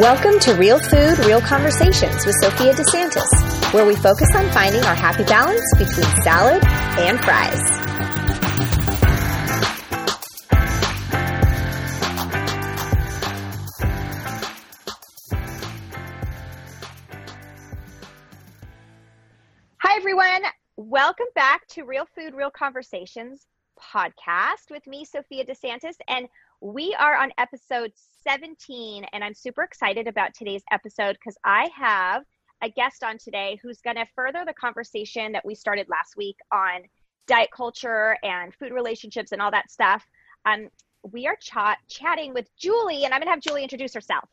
Welcome to Real Food, Real Conversations with Sophia DeSantis, where we focus on finding our happy balance between salad and fries. Hi, everyone. Welcome back to Real Food, Real Conversations podcast with me, Sophia DeSantis. And we are on episode 17, and I'm super excited about today's episode because I have a guest on today who's going to further the conversation that we started last week on diet culture and food relationships and all that stuff. Um, we are ch- chatting with Julie, and I'm going to have Julie introduce herself.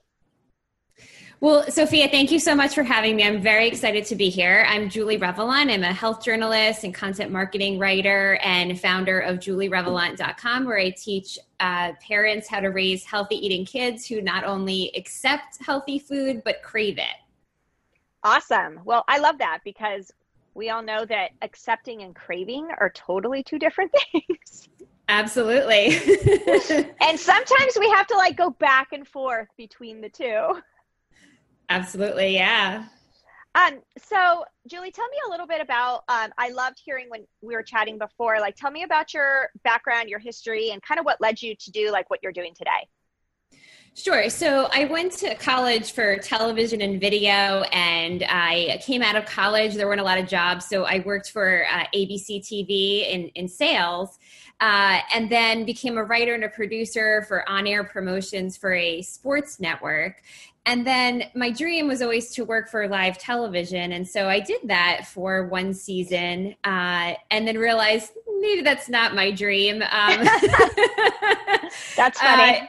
Well, Sophia, thank you so much for having me. I'm very excited to be here. I'm Julie Revelant. I'm a health journalist and content marketing writer and founder of julierevelant.com, where I teach uh, parents how to raise healthy eating kids who not only accept healthy food, but crave it. Awesome. Well, I love that because we all know that accepting and craving are totally two different things. Absolutely. and sometimes we have to like go back and forth between the two. Absolutely, yeah. Um, so Julie, tell me a little bit about um, I loved hearing when we were chatting before, like tell me about your background, your history, and kind of what led you to do like what you're doing today. Sure. So I went to college for television and video, and I came out of college. There weren't a lot of jobs, so I worked for uh, ABC TV in, in sales, uh, and then became a writer and a producer for on air promotions for a sports network and then my dream was always to work for live television. And so i did that for one season uh, and then realized maybe that's not my dream. Um, that's funny. uh,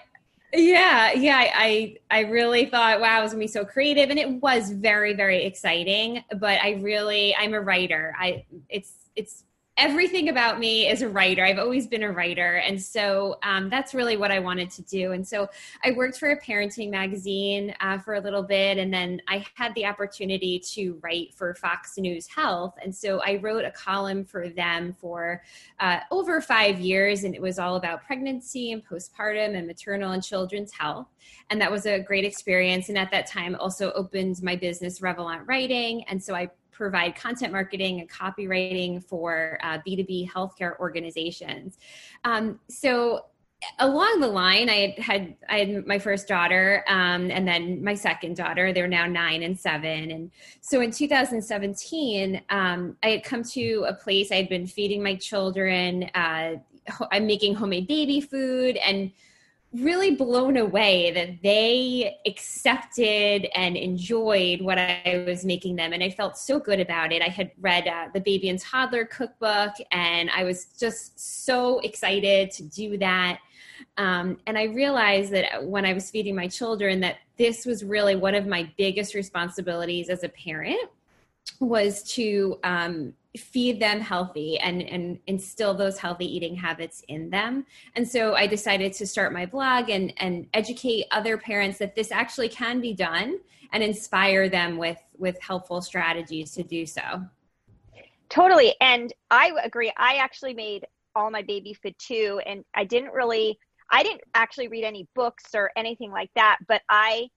yeah yeah I, I really thought wow it was gonna be so creative and it was very very exciting. But i really i'm a writer. I it's it's everything about me is a writer. I've always been a writer. And so um, that's really what I wanted to do. And so I worked for a parenting magazine uh, for a little bit. And then I had the opportunity to write for Fox News Health. And so I wrote a column for them for uh, over five years. And it was all about pregnancy and postpartum and maternal and children's health. And that was a great experience. And at that time, also opened my business, Revelant Writing. And so I provide content marketing and copywriting for uh, B2B healthcare organizations. Um, so along the line i had i had my first daughter um, and then my second daughter. They're now nine and seven. And so in 2017 um, i had come to a place i had been feeding my children uh, i'm making homemade baby food. And really blown away that they accepted and enjoyed what I was making them. And I felt so good about it. I had read uh, the Baby and Toddler cookbook, and I was just so excited to do that. Um, and I realized that when I was feeding my children, that this was really one of my biggest responsibilities as a parent was to um, feed them healthy and, and instill those healthy eating habits in them. And so I decided to start my blog and, and educate other parents that this actually can be done and inspire them with, with helpful strategies to do so. Totally. And I agree. I actually made all my baby food too. And I didn't really, I didn't actually read any books or anything like that, but I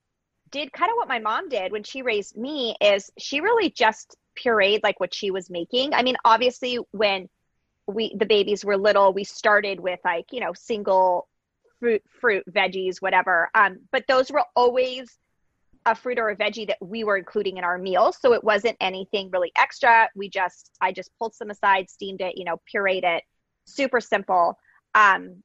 did kind of what my mom did when she raised me is she really just pureed like what she was making. I mean, obviously when we the babies were little, we started with like, you know, single fruit fruit veggies whatever. Um but those were always a fruit or a veggie that we were including in our meals. So it wasn't anything really extra. We just I just pulled some aside, steamed it, you know, pureed it. Super simple. Um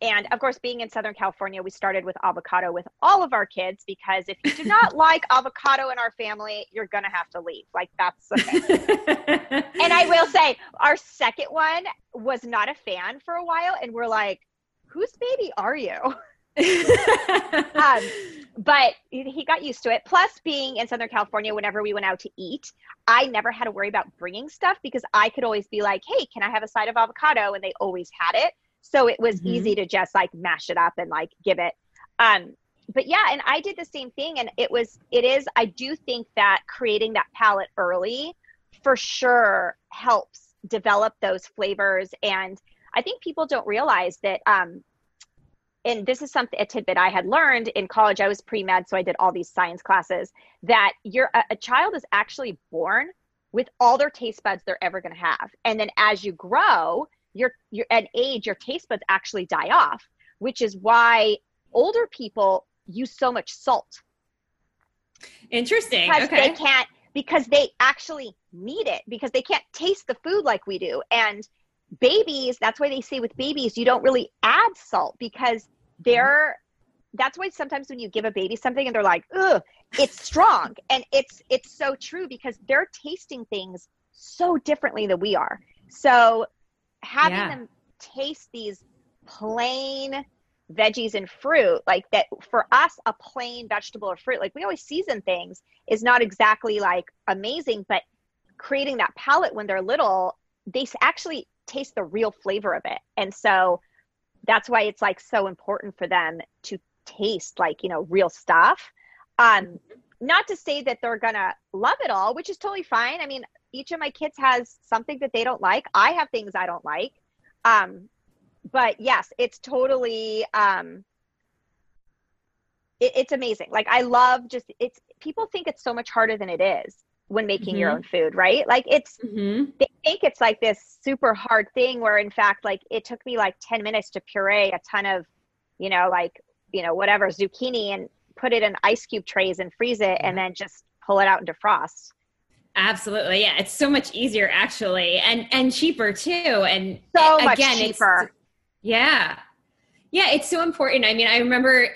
and of course, being in Southern California, we started with avocado with all of our kids because if you do not like avocado in our family, you're going to have to leave. Like, that's and I will say, our second one was not a fan for a while. And we're like, whose baby are you? um, but he got used to it. Plus, being in Southern California, whenever we went out to eat, I never had to worry about bringing stuff because I could always be like, hey, can I have a side of avocado? And they always had it. So it was mm-hmm. easy to just like mash it up and like give it. Um, but yeah, and I did the same thing. And it was, it is, I do think that creating that palate early for sure helps develop those flavors. And I think people don't realize that um, and this is something a tidbit I had learned in college. I was pre med, so I did all these science classes. That you're a, a child is actually born with all their taste buds they're ever going to have, and then as you grow, your your at age, your taste buds actually die off, which is why older people use so much salt. Interesting. Because okay. they can't because they actually need it because they can't taste the food like we do. And babies, that's why they say with babies, you don't really add salt because they're that's why sometimes when you give a baby something and they're like, ugh, it's strong. And it's it's so true because they're tasting things so differently than we are. So having yeah. them taste these plain veggies and fruit like that for us a plain vegetable or fruit like we always season things is not exactly like amazing but creating that palate when they're little they actually taste the real flavor of it. And so that's why it's like so important for them to taste like, you know, real stuff. Um, not to say that they're gonna love it all, which is totally fine. I mean, each of my kids has something that they don't like. I have things I don't like. Um, but yes, it's totally um it, it's amazing. Like I love just it's people think it's so much harder than it is when making mm-hmm. your own food, right? Like it's mm-hmm. they think it's like this super hard thing where in fact like it took me like 10 minutes to puree a ton of, you know, like, you know, whatever zucchini and put it in ice cube trays and freeze it and then just pull it out and defrost. Absolutely. Yeah, it's so much easier actually and and cheaper too and so much again, cheaper. yeah. Yeah, it's so important. I mean, I remember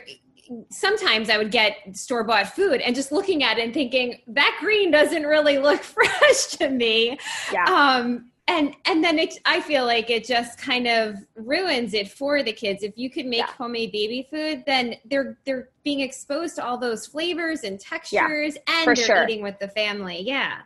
sometimes I would get store bought food and just looking at it and thinking that green doesn't really look fresh to me. Yeah. Um, and and then it, I feel like it just kind of ruins it for the kids. If you could make yeah. homemade baby food, then they're they're being exposed to all those flavors and textures, yeah, and they're sure. eating with the family. Yeah.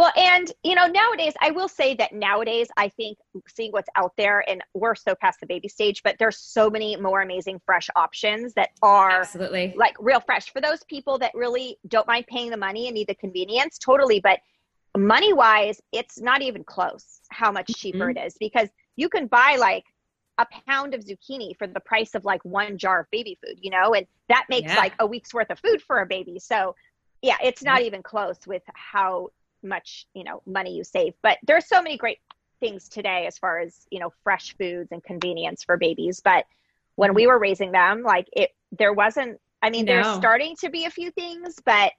Well, and you know, nowadays, I will say that nowadays, I think seeing what's out there, and we're so past the baby stage, but there's so many more amazing fresh options that are absolutely like real fresh for those people that really don't mind paying the money and need the convenience. Totally, but money wise, it's not even close how much cheaper mm-hmm. it is because you can buy like a pound of zucchini for the price of like one jar of baby food, you know, and that makes yeah. like a week's worth of food for a baby. So, yeah, it's not even close with how much you know money you save but there's so many great things today as far as you know fresh foods and convenience for babies but when we were raising them like it there wasn't i mean no. there's starting to be a few things but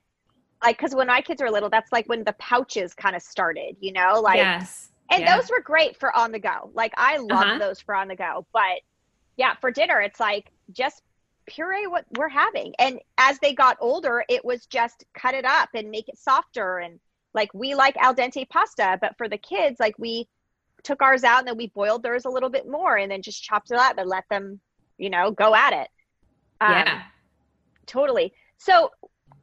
like because when my kids were little that's like when the pouches kind of started you know like yes and yeah. those were great for on the go like i love uh-huh. those for on the go but yeah for dinner it's like just puree what we're having and as they got older it was just cut it up and make it softer and like we like al dente pasta, but for the kids, like we took ours out and then we boiled theirs a little bit more and then just chopped it up and let them, you know, go at it. Um, yeah. Totally. So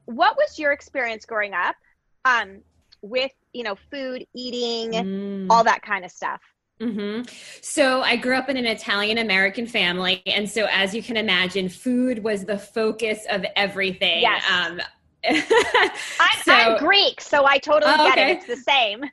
what was your experience growing up um, with, you know, food, eating, mm. all that kind of stuff? Mm-hmm. So I grew up in an Italian American family, and so as you can imagine, food was the focus of everything. Yes. Um, I'm, so, I'm, Greek, so I totally oh, get okay. it. It's the same.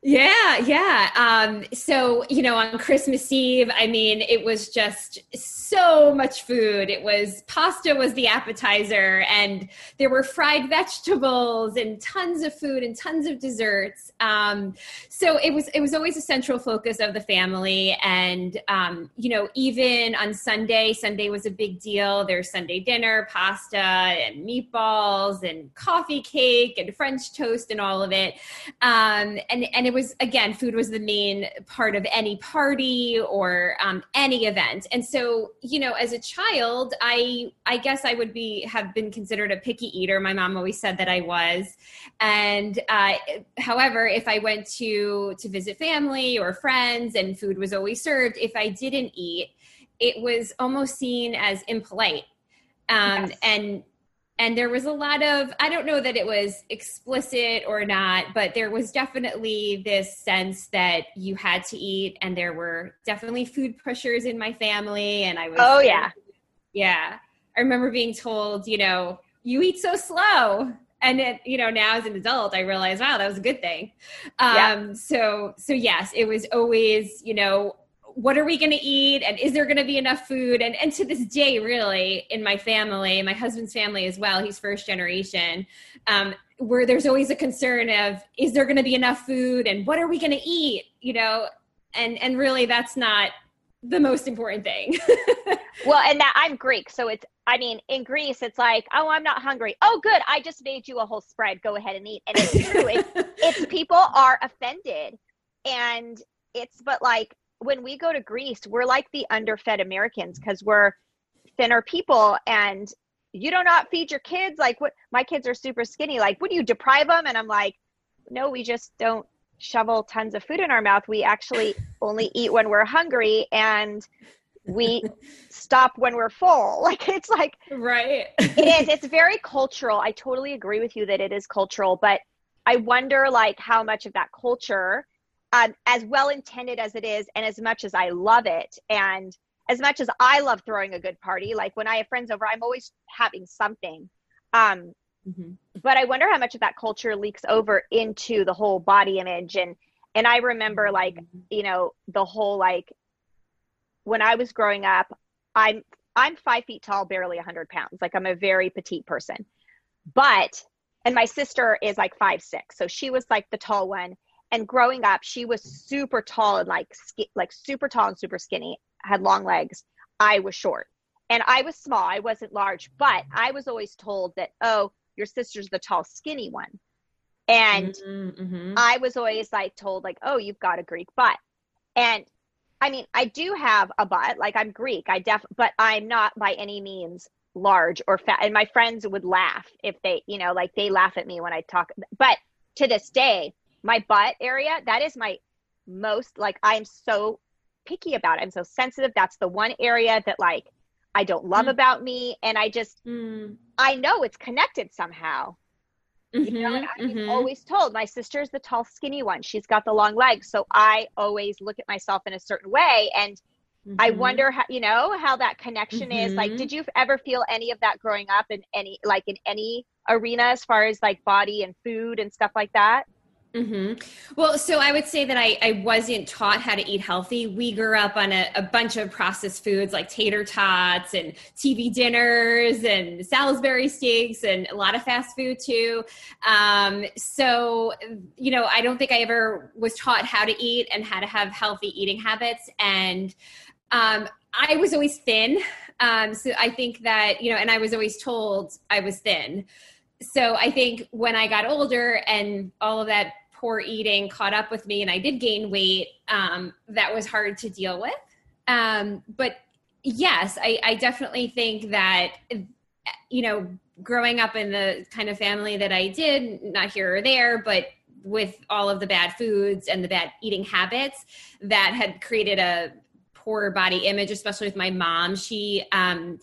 Yeah, yeah. Um, so, you know, on Christmas Eve, I mean, it was just so much food. It was pasta was the appetizer, and there were fried vegetables and tons of food and tons of desserts. Um, so it was it was always a central focus of the family. And um, you know, even on Sunday, Sunday was a big deal. There's Sunday dinner, pasta and meatballs and coffee cake and French toast and all of it. Um, and and it was again food was the main part of any party or um, any event. And so you know as a child i i guess i would be have been considered a picky eater. My mom always said that i was. And uh, however if i went to to visit family or friends and food was always served if i didn't eat it was almost seen as impolite. Um, yes. and and there was a lot of i don't know that it was explicit or not but there was definitely this sense that you had to eat and there were definitely food pushers in my family. And i was oh yeah. Yeah. I remember being told you know you eat so slow. And it, you know now as an adult i realize wow that was a good thing. Um yeah. so so yes it was always you know what are we going to eat? And is there going to be enough food? And and to this day really in my family my husband's family as well he's first generation um, where there's always a concern of is there going to be enough food? And what are we going to eat? You know and and really that's not the most important thing. Well and that i'm greek so it's i mean in greece it's like oh i'm not hungry. Oh good i just made you a whole spread. Go ahead and eat. And it's true. It's, it's people are offended and it's but like when we go to Greece, we're like the underfed Americans because we're thinner people and you do not feed your kids like what my kids are super skinny like would you deprive them and i'm like no we just don't shovel tons of food in our mouth. We actually only eat when we're hungry and we stop when we're full. Like it's like right. it is it's very cultural. I totally agree with you that it is cultural but i wonder like how much of that culture um, as well intended as it is, and as much as I love it, and as much as I love throwing a good party, like when I have friends over, I'm always having something. Um, mm-hmm. But I wonder how much of that culture leaks over into the whole body image, and and I remember like mm-hmm. you know the whole like when I was growing up, I'm I'm five feet tall, barely a hundred pounds. Like I'm a very petite person, but and my sister is like five six, so she was like the tall one and growing up she was super tall and like like super tall and super skinny had long legs. I was short. And i was small. I wasn't large but i was always told that oh your sister's the tall skinny one. And mm-hmm, mm-hmm. i was always like told like oh you've got a greek butt. And i mean i do have a butt. Like i'm greek. I def but i'm not by any means large or fat. And my friends would laugh if they you know like they laugh at me when i talk. But to this day my butt area, that is my most like I'm so picky about it. I'm so sensitive. That's the one area that like I don't love mm. about me. And I just mm. I know it's connected somehow. Mm-hmm, you know, mm-hmm, I'm mm-hmm. always told my sister's the tall, skinny one. She's got the long legs. So I always look at myself in a certain way. And I mm-hmm. wonder how you know how that connection is. Like, mm-hmm. did you ever feel any of that growing up in any like in any arena as far as like body and food and stuff like that? Mm-hmm. Well, so I would say that I, I wasn't taught how to eat healthy. We grew up on a, a, bunch of processed foods like tater tots and TV dinners and Salisbury steaks and a lot of fast food too. Um, so, you know, I don't think I ever was taught how to eat and how to have healthy eating habits. And um, I was always thin. Um, so I think that, you know, and I was always told I was thin so I think when I got older and all of that poor eating caught up with me and I did gain weight, um, that was hard to deal with. Um, but yes, I, I definitely think that, you know, growing up in the kind of family that I did, not here or there, but with all of the bad foods and the bad eating habits that had created a poor body image, especially with my mom. She, um,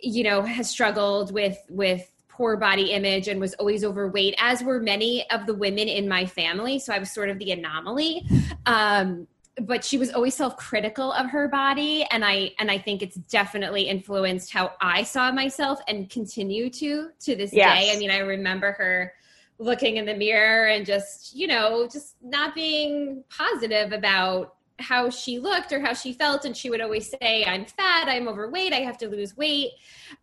you know, has struggled with, with, poor body image and was always overweight, as were many of the women in my family. So I was sort of the anomaly. Um, but she was always self-critical of her body and i and i think it's definitely influenced how i saw myself and continue to to this yes. day i mean i remember her looking in the mirror and just you know just not being positive about how she looked or how she felt and she would always say i'm fat i'm overweight i have to lose weight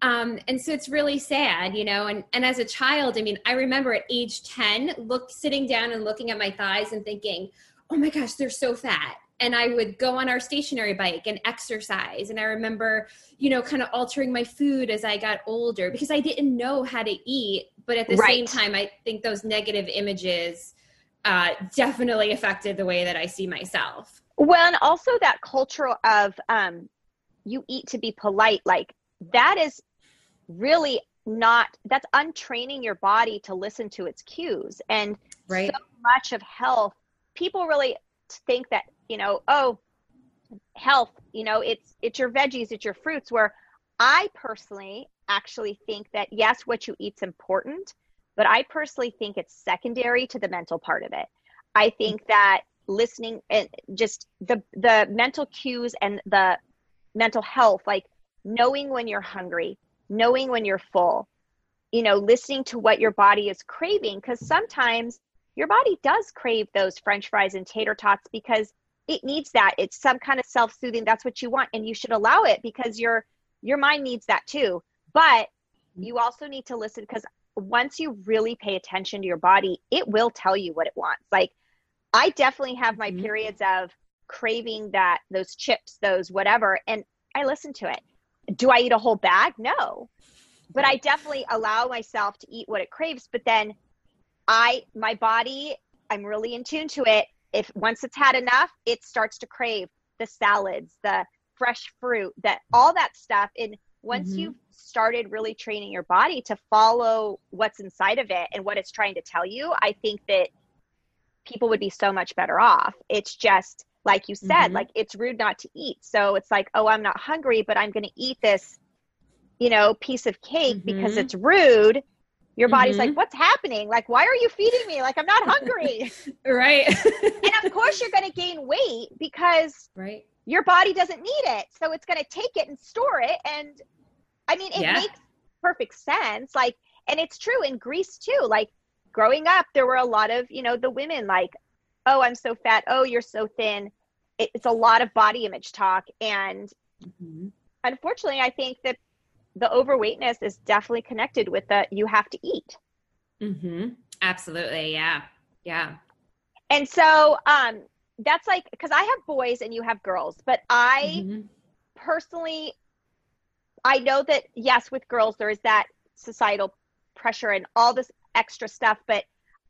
um, and so it's really sad you know and, and as a child i mean i remember at age 10 look sitting down and looking at my thighs and thinking oh my gosh they're so fat and I would go on our stationary bike and exercise. And I remember, you know, kind of altering my food as I got older because I didn't know how to eat. But at the right. same time, I think those negative images uh, definitely affected the way that I see myself. Well, and also that culture of um, you eat to be polite, like that is really not that's untraining your body to listen to its cues. And right. so much of health, people really think that, you know, oh, health, you know, it's it's your veggies, it's your fruits, where I personally actually think that yes, what you eat's important, but I personally think it's secondary to the mental part of it. I think that listening and just the the mental cues and the mental health like knowing when you're hungry knowing when you're full you know listening to what your body is craving because sometimes your body does crave those french fries and tater tots because it needs that. It's some kind of self-soothing. That's what you want and you should allow it because your your mind needs that too. But you also need to listen because once you really pay attention to your body, it will tell you what it wants. Like I definitely have my mm-hmm. periods of craving that those chips, those whatever, and I listen to it. Do I eat a whole bag? No. But I definitely allow myself to eat what it craves, but then I my body, I'm really in tune to it. If once it's had enough, it starts to crave the salads, the fresh fruit, that all that stuff and once mm-hmm. you've started really training your body to follow what's inside of it and what it's trying to tell you, I think that people would be so much better off. It's just like you said, mm-hmm. like it's rude not to eat. So it's like, oh, I'm not hungry, but I'm going to eat this, you know, piece of cake mm-hmm. because it's rude. Your body's like, mm-hmm. what's happening? Like, why are you feeding me? Like, I'm not hungry. right. and of course, you're going to gain weight because right. your body doesn't need it. So it's going to take it and store it. And I mean, it yeah. makes perfect sense. Like, and it's true in Greece too. Like, growing up, there were a lot of, you know, the women like, oh, I'm so fat. Oh, you're so thin. It, it's a lot of body image talk. And mm-hmm. unfortunately, I think that the overweightness is definitely connected with the you have to eat. Mm-hmm. Absolutely. Yeah. Yeah. And so, um, that's like, cause I have boys and you have girls, but I mm-hmm. personally, I know that yes, with girls, there is that societal pressure and all this extra stuff, but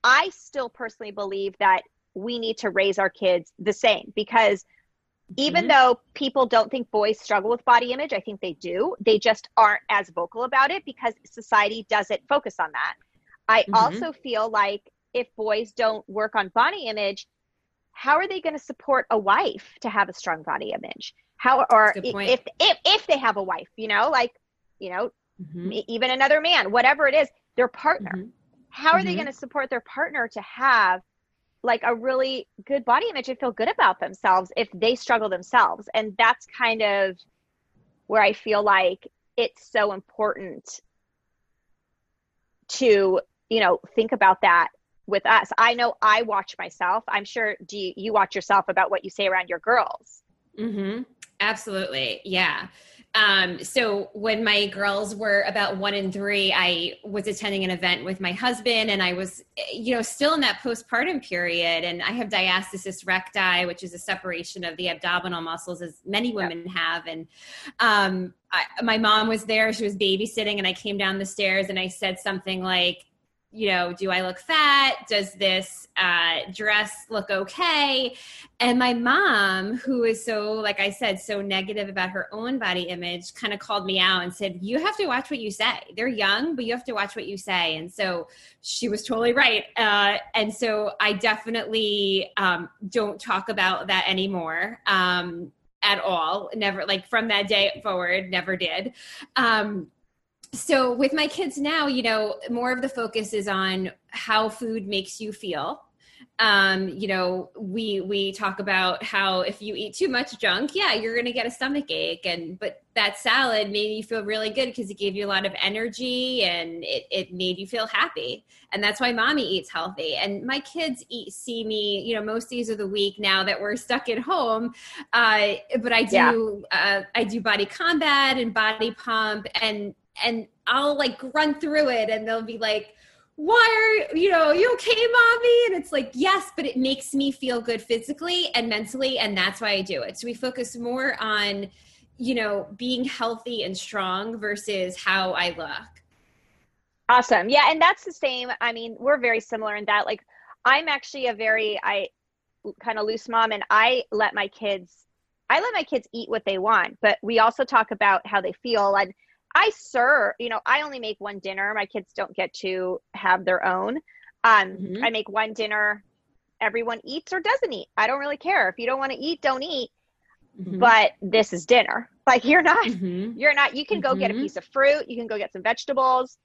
I still personally believe that we need to raise our kids the same because even mm-hmm. though people don't think boys struggle with body image, I think they do. They just aren't as vocal about it because society doesn't focus on that. I mm-hmm. also feel like if boys don't work on body image, how are they going to support a wife to have a strong body image? How or if, if if they have a wife, you know, like you know, mm-hmm. even another man, whatever it is, their partner. How are mm-hmm. they going to support their partner to have like a really good body image and feel good about themselves if they struggle themselves? And that's kind of where i feel like it's so important to you know think about that with us. I know i watch myself. I'm sure do you, you watch yourself about what you say around your girls? Mm-hmm. Absolutely. Yeah um, so when my girls were about one and three, I was attending an event with my husband, and I was, you know, still in that postpartum period. And I have diastasis recti, which is a separation of the abdominal muscles, as many women yep. have. And um, I, my mom was there; she was babysitting, and I came down the stairs, and I said something like, you know, do I look fat? Does this uh, dress look okay? And my mom, who is so, like I said, so negative about her own body image, kind of called me out and said, You have to watch what you say. They're young, but you have to watch what you say. And so she was totally right. Uh, and so I definitely um, don't talk about that anymore. Um, at all never like from that day forward never did um so with my kids now you know more of the focus is on how food makes you feel. Um, you know we we talk about how if you eat too much junk yeah you're gonna get a stomach ache and but that salad made you feel really good because it gave you a lot of energy and it, it made you feel happy. And that's why mommy eats healthy. And my kids eat see me you know most days of the week now that we're stuck at home uh, but i do yeah. uh, i do body combat and body pump and and I'll like run through it and they'll be like, why are you know you okay mommy? And it's like yes but it makes me feel good physically and mentally and that's why i do it. So we focus more on you know being healthy and strong versus how i look. Awesome. Yeah and that's the same. I mean we're very similar in that like i'm actually a very i kind of loose mom and i let my kids i let my kids eat what they want but we also talk about how they feel and I serve, you know, I only make one dinner. My kids don't get to have their own. Um, mm-hmm. I make one dinner. Everyone eats or doesn't eat. I don't really care. If you don't want to eat, don't eat. Mm-hmm. But this is dinner. Like you're not, mm-hmm. you're not, you can go get a mm-hmm. piece of fruit. You can go get some vegetables,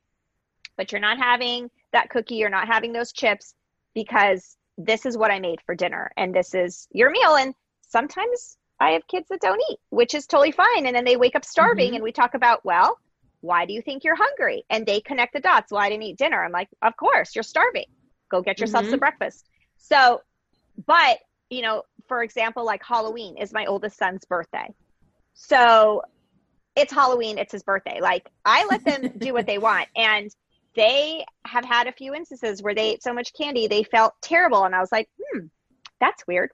but you're not having that cookie. You're not having those chips because this is what I made for dinner and this is your meal. And sometimes I have kids that don't eat, which is totally fine. And then they wake up starving, mm-hmm. and we talk about, well, why do you think you're hungry? And they connect the dots. Well, I didn't eat dinner. I'm like, of course, you're starving. Go get yourself mm-hmm. some breakfast. So, but, you know, for example, like Halloween is my oldest son's birthday. So it's Halloween, it's his birthday. Like I let them do what they want. And they have had a few instances where they ate so much candy they felt terrible. And I was like, hmm, that's weird.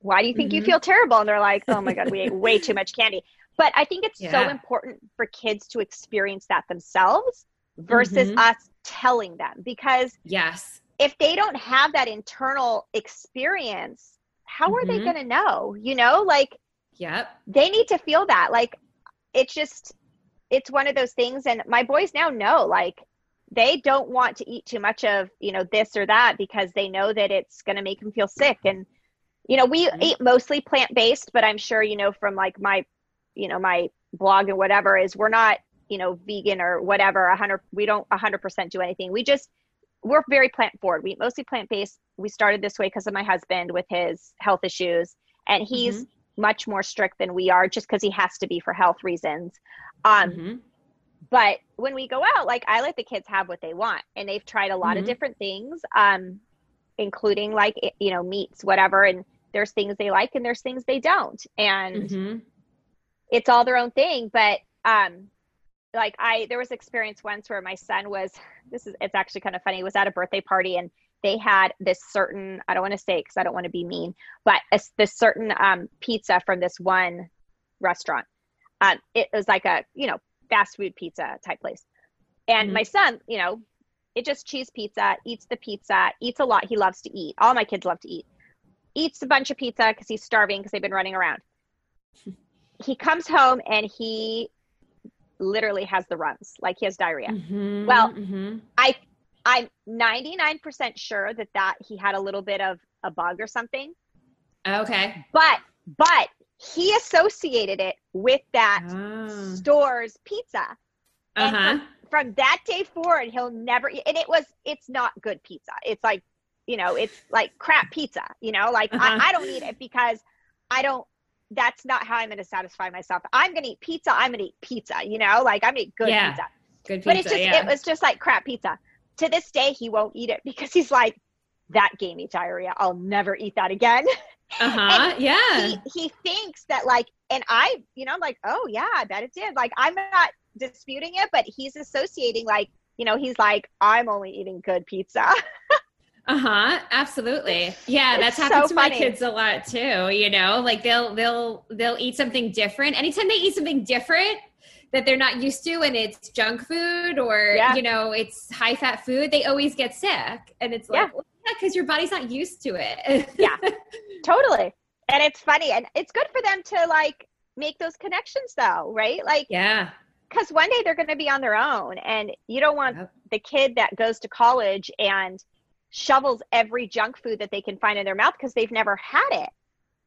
Why do you think mm-hmm. you feel terrible? And they're like, oh my God, we ate way too much candy. But I think it's yeah. so important for kids to experience that themselves versus mm-hmm. us telling them because yes if they don't have that internal experience how mm-hmm. are they mm-hmm. going to know you know like yep they need to feel that like it's just it's one of those things and my boys now know like they don't want to eat too much of you know this or that because they know that it's going to make them feel sick and you know we mm-hmm. eat mostly plant based but i'm sure you know from like my you know my blog and whatever is we're not you know vegan or whatever 100 we don't 100% do anything we just we're very plant forward we mostly plant based we started this way because of my husband with his health issues and he's mm-hmm. much more strict than we are just because he has to be for health reasons um mm-hmm. but when we go out like i let the kids have what they want and they've tried a lot mm-hmm. of different things um including like you know meats whatever and there's things they like and there's things they don't and mm-hmm. it's all their own thing but um like I there was experience once where my son was this is it's actually kind of funny. He was at a birthday party and they had this certain I don't want to say because I don't want to be mean, but a, this certain um, pizza from this one restaurant. Um, it was like a you know fast food pizza type place, and mm-hmm. my son, you know, it just cheese pizza, eats the pizza, eats a lot. He loves to eat. All my kids love to eat. Eats a bunch of pizza because he's starving because they've been running around. he comes home and he literally has the runs, like he has diarrhea. Mm-hmm, well, mm-hmm. I I'm 99% sure that that he had a little bit of a bug or something. Okay. But but he associated it with that oh. store's pizza. Uh-huh. From, from, that day forward, he'll never. And it was, it's not good pizza. It's like, you know, it's like crap pizza, you know, like uh-huh. I, I don't eat it because I don't that's not how I'm going to satisfy myself. I'm going to eat pizza. I'm going to eat pizza. You know, like I'm going to eat good yeah. pizza. Good pizza. But it's just yeah. it was just like crap pizza. To this day, he won't eat it because he's like, that gave me diarrhea. I'll never eat that again. Uh huh. yeah. He, he thinks that like, and I, you know, I'm like, oh yeah, I bet it did. Like, I'm not disputing it, but he's associating like, you know, he's like, I'm only eating good pizza. uh-huh absolutely. Yeah that's it's happened so to funny. my kids a lot too you know? Like they'll they'll they'll eat something different. Anytime they eat something different that they're not used to and it's junk food or yeah. you know it's high fat food they always get sick. And it's like yeah. Because your body's not used to it. Yeah. Totally. And it's funny. And it's good for them to like make those connections though right? Like yeah. because one day they're going to be on their own and you don't want yep. the kid that goes to college and shovels every junk food that they can find in their mouth because they've never had it.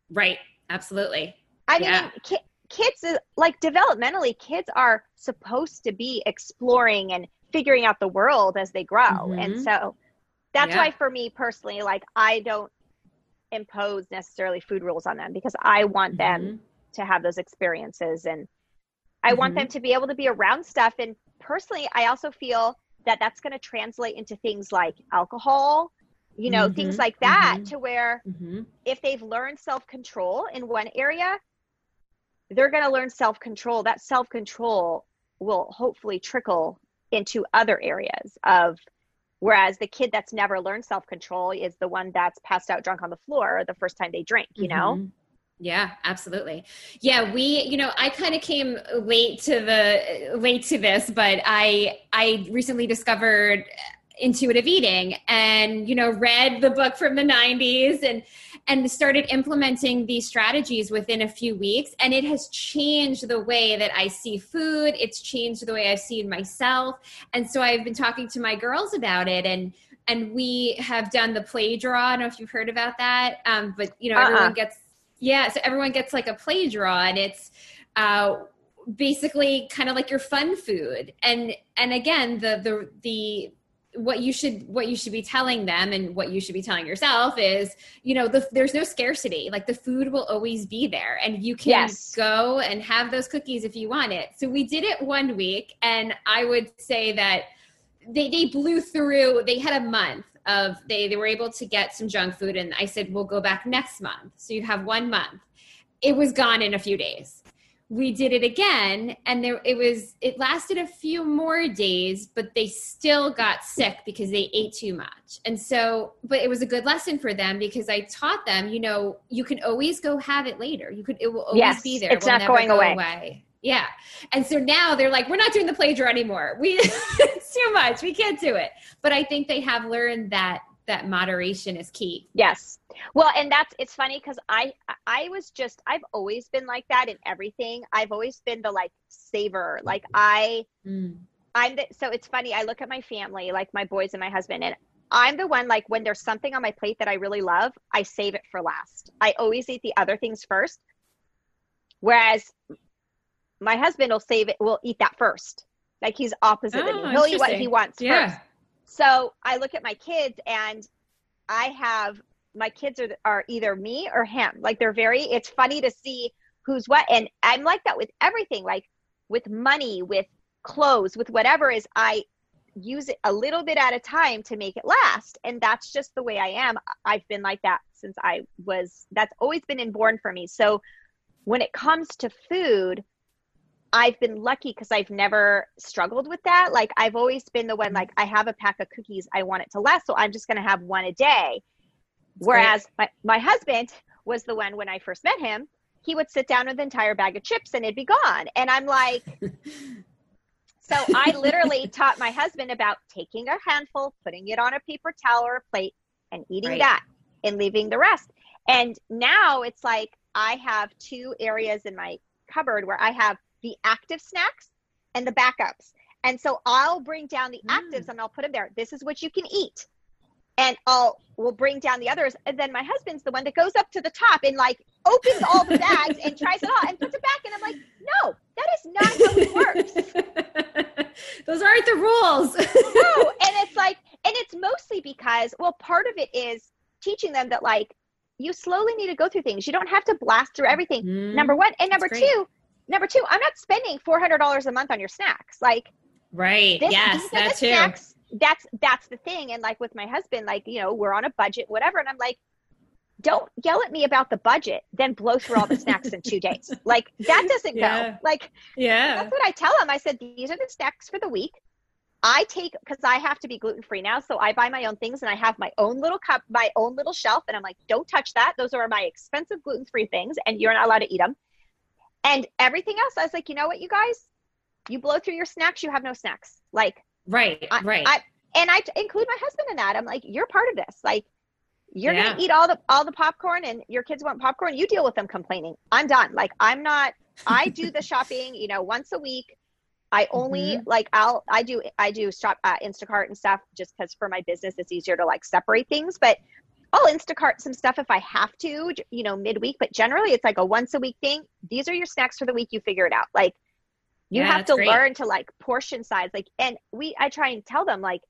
Right. Absolutely. I yeah. mean, ki- kids, uh, like developmentally, kids are supposed to be exploring and figuring out the world as they grow. Mm-hmm. And so that's yeah. why, for me personally, like I don't impose necessarily food rules on them because I want mm-hmm. them to have those experiences and I mm-hmm. want them to be able to be around stuff. And personally, I also feel that that's going to translate into things like alcohol you know mm-hmm, things like that mm-hmm, to where mm-hmm. if they've learned self-control in one area they're going to learn self-control that self-control will hopefully trickle into other areas of whereas the kid that's never learned self-control is the one that's passed out drunk on the floor the first time they drink you know mm-hmm. Yeah, absolutely. Yeah, we, you know, I kind of came late to the late to this, but I I recently discovered intuitive eating and you know read the book from the 90s and and started implementing these strategies within a few weeks and it has changed the way that i see food it's changed the way i see myself and so i've been talking to my girls about it and and we have done the play draw i don't know if you've heard about that um, but you know uh-uh. everyone gets yeah, so everyone gets like a play draw, and it's uh, basically kind of like your fun food. And and again, the the the what you should what you should be telling them and what you should be telling yourself is you know the, there's no scarcity like the food will always be there and you can yes. go and have those cookies if you want it so we did it one week and i would say that they, they blew through they had a month of they they were able to get some junk food and I said we'll go back next month. So you have one month. It was gone in a few days we did it again and there it was it lasted a few more days but they still got sick because they ate too much and so but it was a good lesson for them because i taught them you know you can always go have it later you could it will always yes, be there it's not going go away. away. Yeah. And so now they're like we're not doing the play draw anymore. We it's too much. We can't do it. But i think they have learned that that moderation is key. Yes. Well and that's it's funny because i i was just i've always been like that in everything. I've always been the like saver. Like i mm. i'm the, so it's funny. I look at my family like my boys and my husband and i'm the one like when there's something on my plate that i really love i save it for last. I always eat the other things first. Whereas my husband will save it will eat that first like he's opposite oh, of me oh, he'll eat what he wants yeah. first so I look at my kids and I have my kids are are either me or him. Like they're very it's funny to see who's what and I'm like that with everything like with money, with clothes, with whatever is I use it a little bit at a time to make it last and that's just the way I am. I've been like that since I was that's always been inborn for me. So when it comes to food, I've been lucky because I've never struggled with that. Like I've always been the one Mm-hmm. like I have a pack of cookies, I want it to last, so I'm just going to have one a day. That's Whereas my, my husband was the one when I first met him, he would sit down with an entire bag of chips and it'd be gone. And I'm like, so I literally taught my husband about taking a handful, putting it on a paper towel or a plate, and eating Right. that and leaving the rest. And now it's like I have two areas in my cupboard where I have the active snacks and the backups. And so I'll bring down the Mm. actives and I'll put them there. This is what you can eat. And I'll we'll bring down the others. And then my husband's the one that goes up to the top and like opens all the bags and tries it all and puts it back. And I'm like, no, that is not how it works. Those aren't the rules. no. And it's like, and it's mostly because, well, part of it is teaching them that like you slowly need to go through things. You don't have to blast through everything. Mm. Number one. And number two, number two, I'm not spending four hundred dollars a month on your snacks. Like Right. this, yes, these are that too. snacks. That's that's the thing. And like with my husband, like, you know, we're on a budget, whatever. And I'm like, don't yell at me about the budget, then blow through all the snacks in two days. Like that doesn't Yeah. go. Like Yeah. that's what I tell him. I said, these are the snacks for the week. I take because I have to be gluten free now, so I buy my own things and I have my own little cup, my own little shelf, and I'm like, don't touch that. Those are my expensive gluten free things, and you're not allowed to eat them. And everything else, I was like, you know what, you guys, you blow through your snacks, you have no snacks. Like, Right. I- right. I- and I include my husband in that. I'm like, you're part of this. Like, you're Yeah. gonna eat all the all the popcorn, and your kids want popcorn. You deal with them complaining. I'm done. Like, I'm not. I do the shopping, you know, once a week. I only Mm-hmm. like I'll I do I do shop uh, Instacart and stuff just because for my business it's easier to like separate things. But I'll Instacart some stuff if I have to, you know, midweek. But generally, it's like a once a week thing. These are your snacks for the week. You figure it out. Like you Yeah, have to great. learn to like portion size. Like, and we I try and tell them like,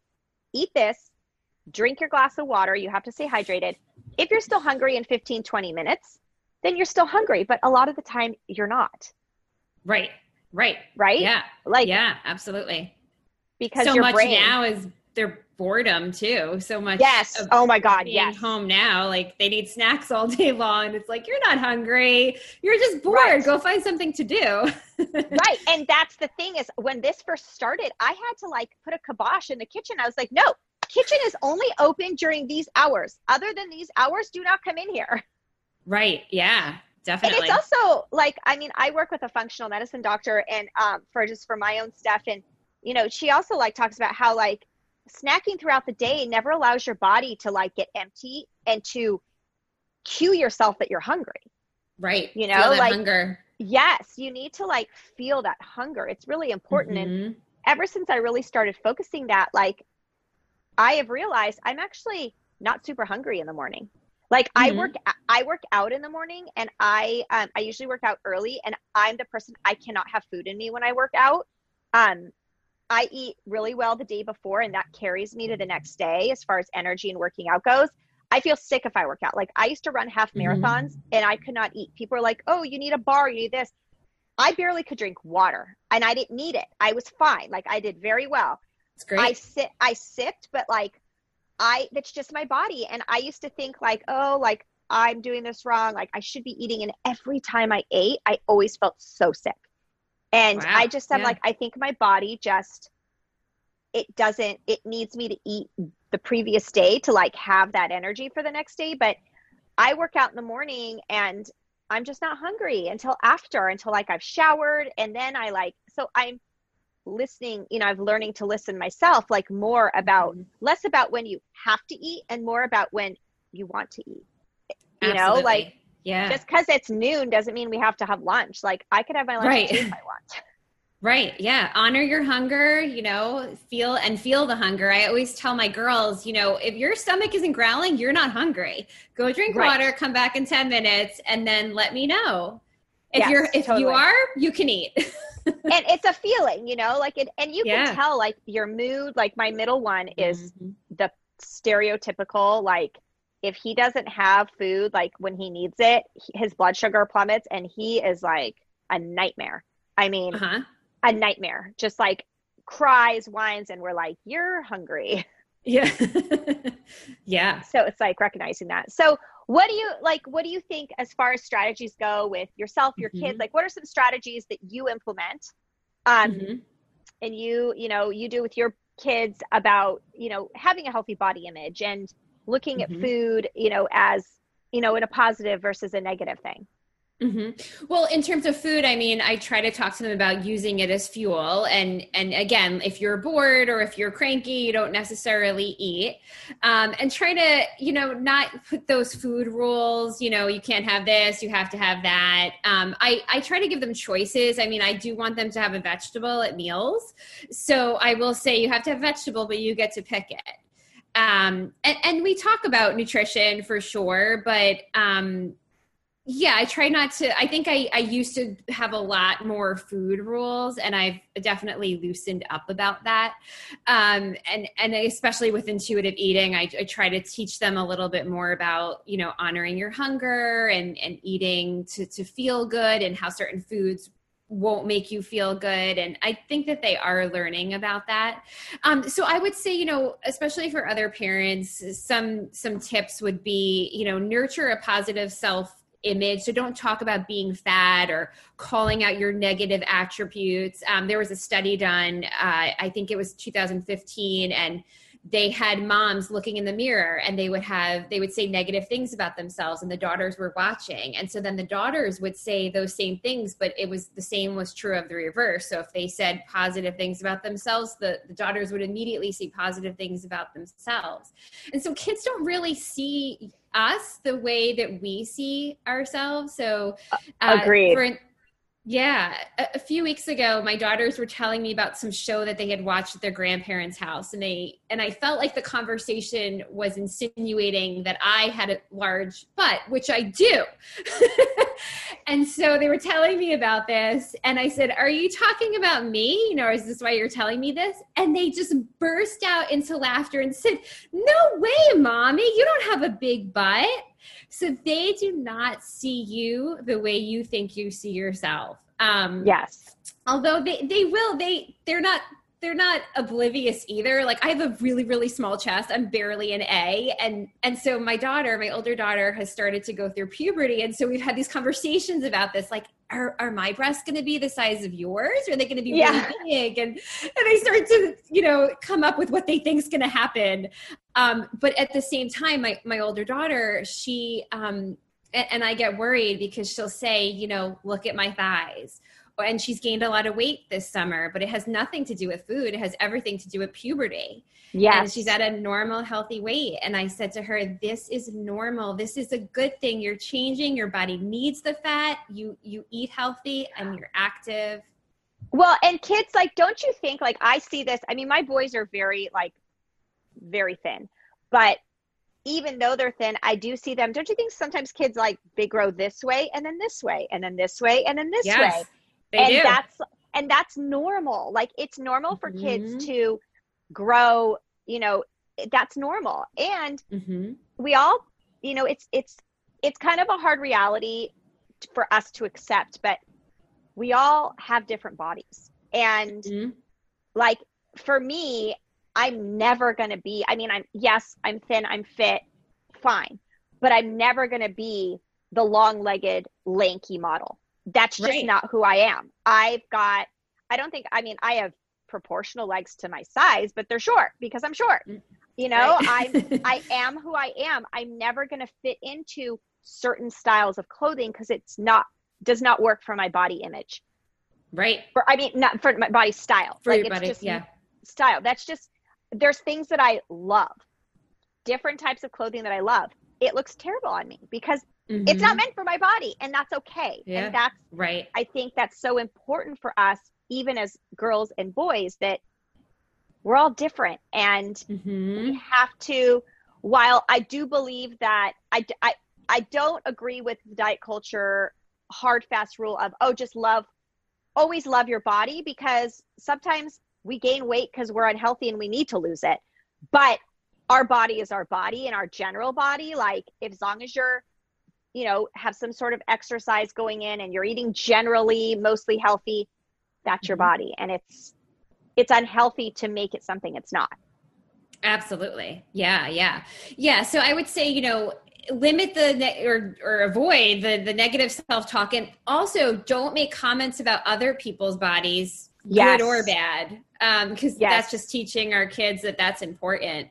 eat this, drink your glass of water. You have to stay hydrated. If you're still hungry in 15, 20 minutes, then you're still hungry. But a lot of the time, you're not. right. Right. Right? Yeah. Like yeah. Absolutely. because so your much brain. now is their boredom too. So much. yes. Oh my God. being Yes. home now, like they need snacks all day long. It's like you're not hungry. You're just bored. Right. Go find something to do. right and that's the thing is when this first started i had to like put a kibosh in the kitchen i was like no kitchen is only open during these hours other than these hours do not come in here right. Yeah. Definitely. and it's also like i mean i work with a functional medicine doctor and um for just for my own stuff and you know she also like talks about how like snacking throughout the day never allows your body to like get empty and to cue yourself that you're hungry right. you know, that like- hunger. yes you need to like feel that hunger it's really important and Mhm. ever since I really started focusing that, like I have realized I'm actually not super hungry in the morning. Like I Mhm. work, I work out in the morning, and I, um, I usually work out early, and I'm the person I cannot have food in me when I work out. Um, I eat really well the day before, and that carries me to the next day as far as energy and working out goes. I feel sick if I work out. Like I used to run half Mhm. marathons, and I could not eat. People are like, "Oh, you need a bar, you need this." I barely could drink water, and I didn't need it. I was fine. Like I did very well. It's great. I sit I sipped, but like I that's just my body. And I used to think like, oh, like I'm doing this wrong. Like I should be eating. And every time I ate, I always felt so sick. And wow. I just am yeah. like, I think my body just it doesn't it needs me to eat the previous day to like have that energy for the next day. But I work out in the morning and I'm just not hungry until after, until like I've showered. And then I like, so I'm listening, you know, I'm learning to listen myself, like more about, mm-hmm. less about when you have to eat and more about when you want to eat. You Absolutely. know, like, yeah. Just because it's noon doesn't mean we have to have lunch. Like I could have my lunch right. if I want. Right. Yeah. Honor your hunger, you know, feel and feel the hunger. I always tell my girls, you know, if your stomach isn't growling, you're not hungry. Go drink right. water, come back in 10 minutes and then let me know. If yes, you're if totally. you are, you can eat. and it's a feeling, you know, like it and you yeah. can tell like your mood, like my middle one is mm-hmm. the stereotypical like if he doesn't have food like when he needs it, his blood sugar plummets and he is like a nightmare. I mean, uh-huh a nightmare. Just like cries, whines, and we're like, "You're hungry." Yeah, yeah. So it's like recognizing that. So what do you like? What do you think as far as strategies go with yourself, your mm-hmm. kids? Like, what are some strategies that you implement? Um, mm-hmm. and you, you know, you do with your kids about you know having a healthy body image and looking mm-hmm. at food, you know, as you know, in a positive versus a negative thing. Mm-hmm. Well, in terms of food, I mean, I try to talk to them about using it as fuel, and and again, if you're bored or if you're cranky, you don't necessarily eat, um, and try to you know not put those food rules. You know, you can't have this, you have to have that. Um, I I try to give them choices. I mean, I do want them to have a vegetable at meals, so I will say you have to have vegetable, but you get to pick it. Um, and, and we talk about nutrition for sure, but um, yeah i try not to i think I, I used to have a lot more food rules and i've definitely loosened up about that. Um, and and especially with intuitive eating I, I, try to teach them a little bit more about you know honoring your hunger and and eating to to feel good and how certain foods won't make you feel good and i think that they are learning about that um, so i would say you know especially for other parents some some tips would be you know nurture a positive self image. So don't talk about being fat or calling out your negative attributes. Um, there was a study done, uh, I think it was 2015, and they had moms looking in the mirror and they would have they would say negative things about themselves and the daughters were watching and so then the daughters would say those same things but it was the same was true of the reverse so if they said positive things about themselves the, the daughters would immediately see positive things about themselves and so kids don't really see us the way that we see ourselves. So, uh, agreed. For, yeah, a, a, few weeks ago, my daughters were telling me about some show that they had watched at their grandparents' house, and they and I felt like the conversation was insinuating that I had a large butt, which I do. and so they were telling me about this, and I said, "Are you talking about me? You know, is this why you're telling me this?" And they just burst out into laughter and said, "No way, mommy! You don't have a big butt." So they do not see you the way you think you see yourself. Um, yes. Although they, they will, they, they're not, they're not oblivious either. Like I have a really, really small chest. I'm barely an A. And, and so my daughter, my older daughter has started to go through puberty. And so we've had these conversations about this, like, are, are my breasts going to be the size of yours? Are they going to be yeah. really big? And, and they start to, you know, come up with what they think is going to happen. Um, but at the same time, my, my older daughter, she, um, and, and I get worried because she'll say, you know, look at my thighs and she's gained a lot of weight this summer, but it has nothing to do with food. It has everything to do with puberty. Yes. And she's at a normal, healthy weight. And I said to her, This is normal. This is a good thing. You're changing. Your body needs the fat. You you eat healthy and you're active. Well, and kids, like, don't you think, like, I see this? I mean, my boys are very, like, very thin, but even though they're thin, I do see them. Don't you think sometimes kids, like, they grow this way and then this way and then this way and then this yes. way? They and do. that's and that's normal. Like it's normal for mm-hmm. kids to grow, you know, that's normal. And mm-hmm. we all, you know, it's it's it's kind of a hard reality for us to accept, but we all have different bodies. And mm-hmm. like for me, I'm never going to be, I mean, I'm, yes, I'm thin, I'm fit, fine, but I'm never going to be the long legged, lanky model. That's just right. not who I am. I've got, I don't think, I mean, I have proportional legs to my size, but they're short because I'm short. Mm, you know, right. I'm, I am who I am. I'm never going to fit into certain styles of clothing because it's not, does not work for my body image. Right. For, I mean, not for my body style. For like, your body, yeah. Style. That's just there's things that I love, different types of clothing that I love. It looks terrible on me because mm-hmm. it's not mm-hmm. meant for my body, and that's okay. Yeah, and that's right. I think that's so important for us, even as girls and boys, that we're all different, and mm-hmm. we have to. While I do believe that I, I I don't agree with the diet culture hard fast rule of oh just love always love your body because sometimes we gain weight because we're unhealthy and we need to lose it. But our body is our body and our general body. Like, if, as long as you're, you know, have some sort of exercise going in and you're eating generally mostly healthy, that's your mm-hmm. body. And it's, it's unhealthy to make it something it's not. Absolutely. Yeah. Yeah. Yeah. So I would say, you know, limit the ne- or or avoid the the negative self-talk and also don't make comments about other people's bodies yes. good or bad because um, yes. that's just teaching our kids that that's important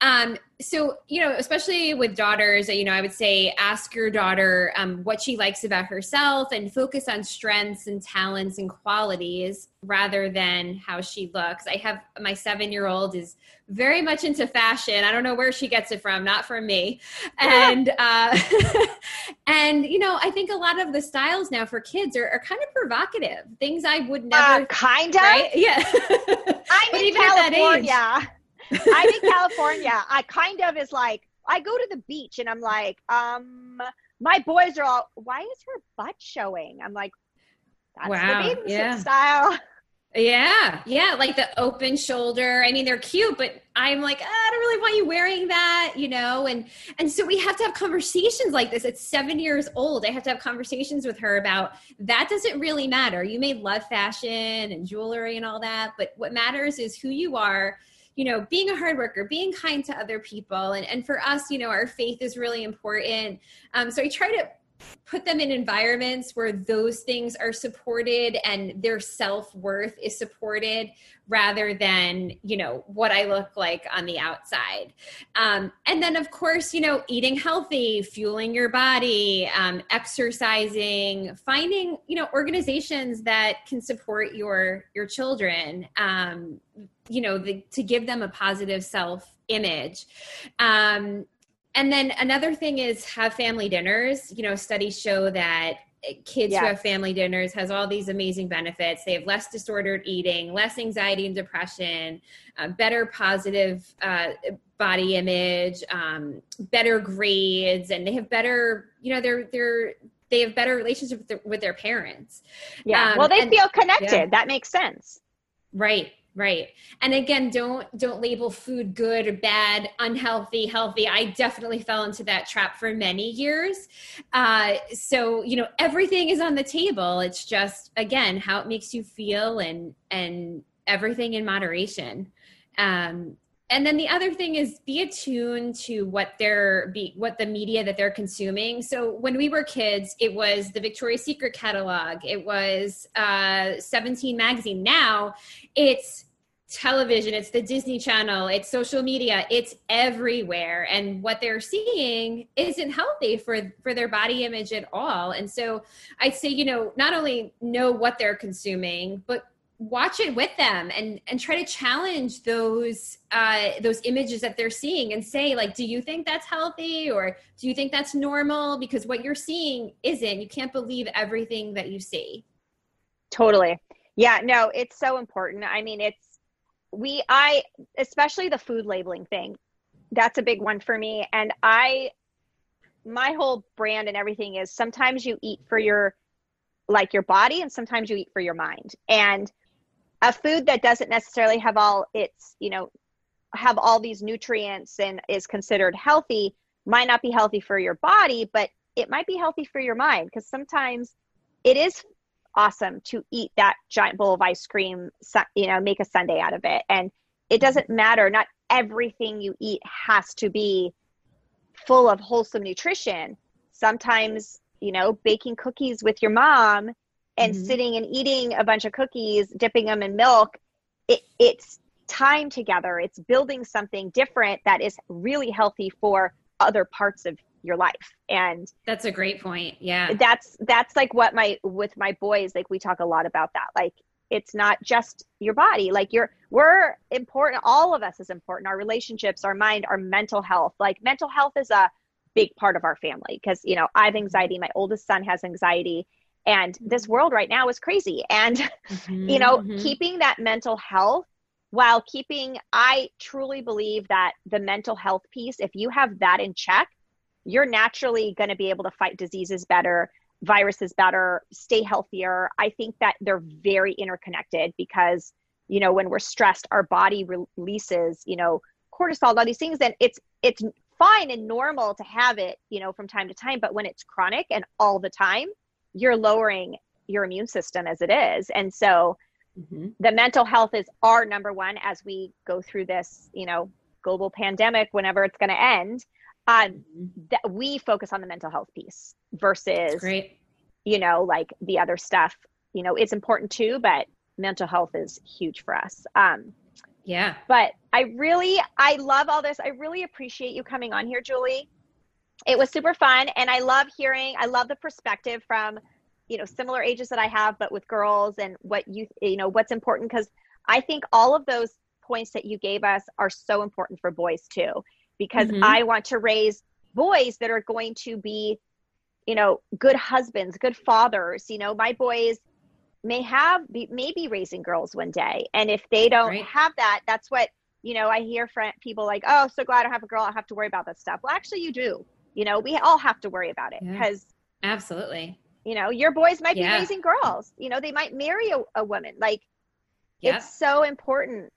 um, so you know especially with daughters you know i would say ask your daughter um, what she likes about herself and focus on strengths and talents and qualities rather than how she looks. I have my seven year old is very much into fashion. I don't know where she gets it from not from me. And uh, and you know i think a lot of the styles now for kids are, are kind of provocative. Things i would never uh, kind of right? yeah. I'm in california I'm in California. I kind of is like I go to the beach and I'm like, um, my boys are all, why is her butt showing? I'm like, that's wow, the yeah. style. Yeah, yeah, like the open shoulder. I mean, they're cute, but I'm like, oh, I don't really want you wearing that, you know. And and so we have to have conversations like this. It's seven years old. I have to have conversations with her about that. Doesn't really matter. You may love fashion and jewelry and all that, but what matters is who you are you know being a hard worker being kind to other people. And, and for us you know our faith is really important. Um, so i try to put them in environments where those things are supported and their self-worth is supported rather than you know what i look like on the outside. Um, and then of course you know eating healthy fueling your body um, exercising finding you know organizations that can support your your children. Um, you know the, to give them a positive self image. Um, and then another thing is have family dinners. You know studies show that kids yes. who have family dinners has all these amazing benefits. They have less disordered eating less anxiety and depression uh, better positive uh, body image um, better grades and they have better you know they're they're they have better relationships with their, with their parents. Yeah. Um, well they and, feel connected. Yeah. that makes sense. Right right. And again don't don't label food good or bad unhealthy healthy. I definitely fell into that trap for many years. Uh, so you know everything is on the table. It's just again how it makes you feel and and everything in moderation. Um, and then the other thing is be attuned to what they're be what the media that they're consuming. So when we were kids it was the victoria's secret catalog. It was uh, 17 magazine. Now it's television it's the disney channel it's social media it's everywhere. And what they're seeing isn't healthy for for their body image at all. And so i'd say you know not only know what they're consuming but watch it with them and and try to challenge those uh those images that they're seeing and say like do you think that's healthy or do you think that's normal? Because what you're seeing isn't. You can't believe everything that you see. Totally. Yeah no it's so important. I mean it's we i especially the food labeling thing that's a big one for me. And i my whole brand and everything is sometimes you eat for your like your body and sometimes you eat for your mind. And a food that doesn't necessarily have all its you know have all these nutrients and is considered healthy might not be healthy for your body but it might be healthy for your mind because sometimes it is awesome to eat that giant bowl of ice cream you know make a sundae out of it and it doesn't matter. Not everything you eat has to be full of wholesome nutrition. Sometimes, you know, baking cookies with your mom and mm-hmm. sitting and eating a bunch of cookies, dipping them in milk, it, it's time together. It's building something different that is really healthy for other parts of your life. And that's a great point. Yeah. That's that's like what my with my boys like we talk a lot about that. Like it's not just your body. Like you're we're important all of us is important. Our relationships, our mind, our mental health. Like mental health is a big part of our family because you know, I have anxiety, my oldest son has anxiety and this world right now is crazy. And mm-hmm, you know mm-hmm. keeping that mental health while keeping i truly believe that the mental health piece if you have that in check you're naturally going to be able to fight diseases better viruses better stay healthier. I think that they're very interconnected because you know when we're stressed our body releases you know cortisol all these things and it's it's fine and normal to have it you know from time to time. But when it's chronic and all the time you're lowering your immune system as it is. And so mm-hmm. the mental health is our number one as we go through this, you know, global pandemic, whenever it's going to end. Um, mm-hmm. that we focus on the mental health piece versus, great. you know, like the other stuff. You know, it's important too, but mental health is huge for us. Um, yeah. But I really, I love all this. I really appreciate you coming on here, Julie it was super fun and i love hearing i love the perspective from you know similar ages that i have but with girls and what you you know what's important because i think all of those points that you gave us are so important for boys too because mm-hmm. i want to raise boys that are going to be you know good husbands good fathers you know my boys may have be, maybe raising girls one day and if they don't right. have that that's what you know i hear from people like oh so glad i have a girl i don't have to worry about that stuff well actually you do you know we all have to worry about it because yeah, absolutely. you know your boys might yeah. be raising girls. You know they might marry a, a woman. Like it's so important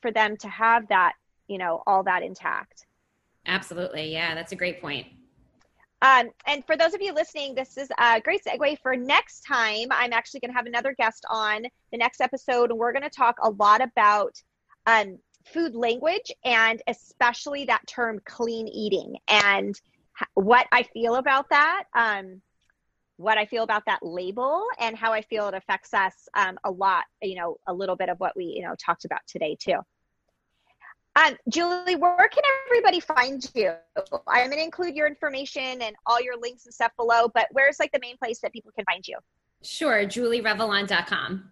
for them to have that you know all that intact. Absolutely. Yeah that's a great point. Um, and for those of you listening, this is a great segue for next time. I'm actually going to have another guest on the next episode, and we're going to talk a lot about um, food language and especially that term clean eating. And what I feel about that, um, what I feel about that label, and how I feel it affects us um, a lot. You know, a little bit of what we you know talked about today too. Um, Julie, where can everybody find you? I'm going to include your information and all your links and stuff below, but where's like the main place that people can find you? Sure, julierevillon.com.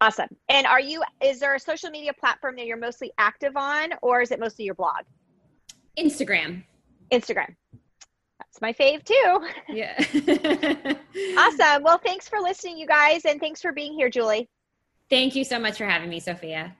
Awesome. And are you, is there a social media platform that you're mostly active on, or is it mostly your blog? Instagram. Instagram. It's my fave too. Yeah. awesome. Well, thanks for listening, you guys, and thanks for being here, Julie. Thank you so much for having me, Sophia.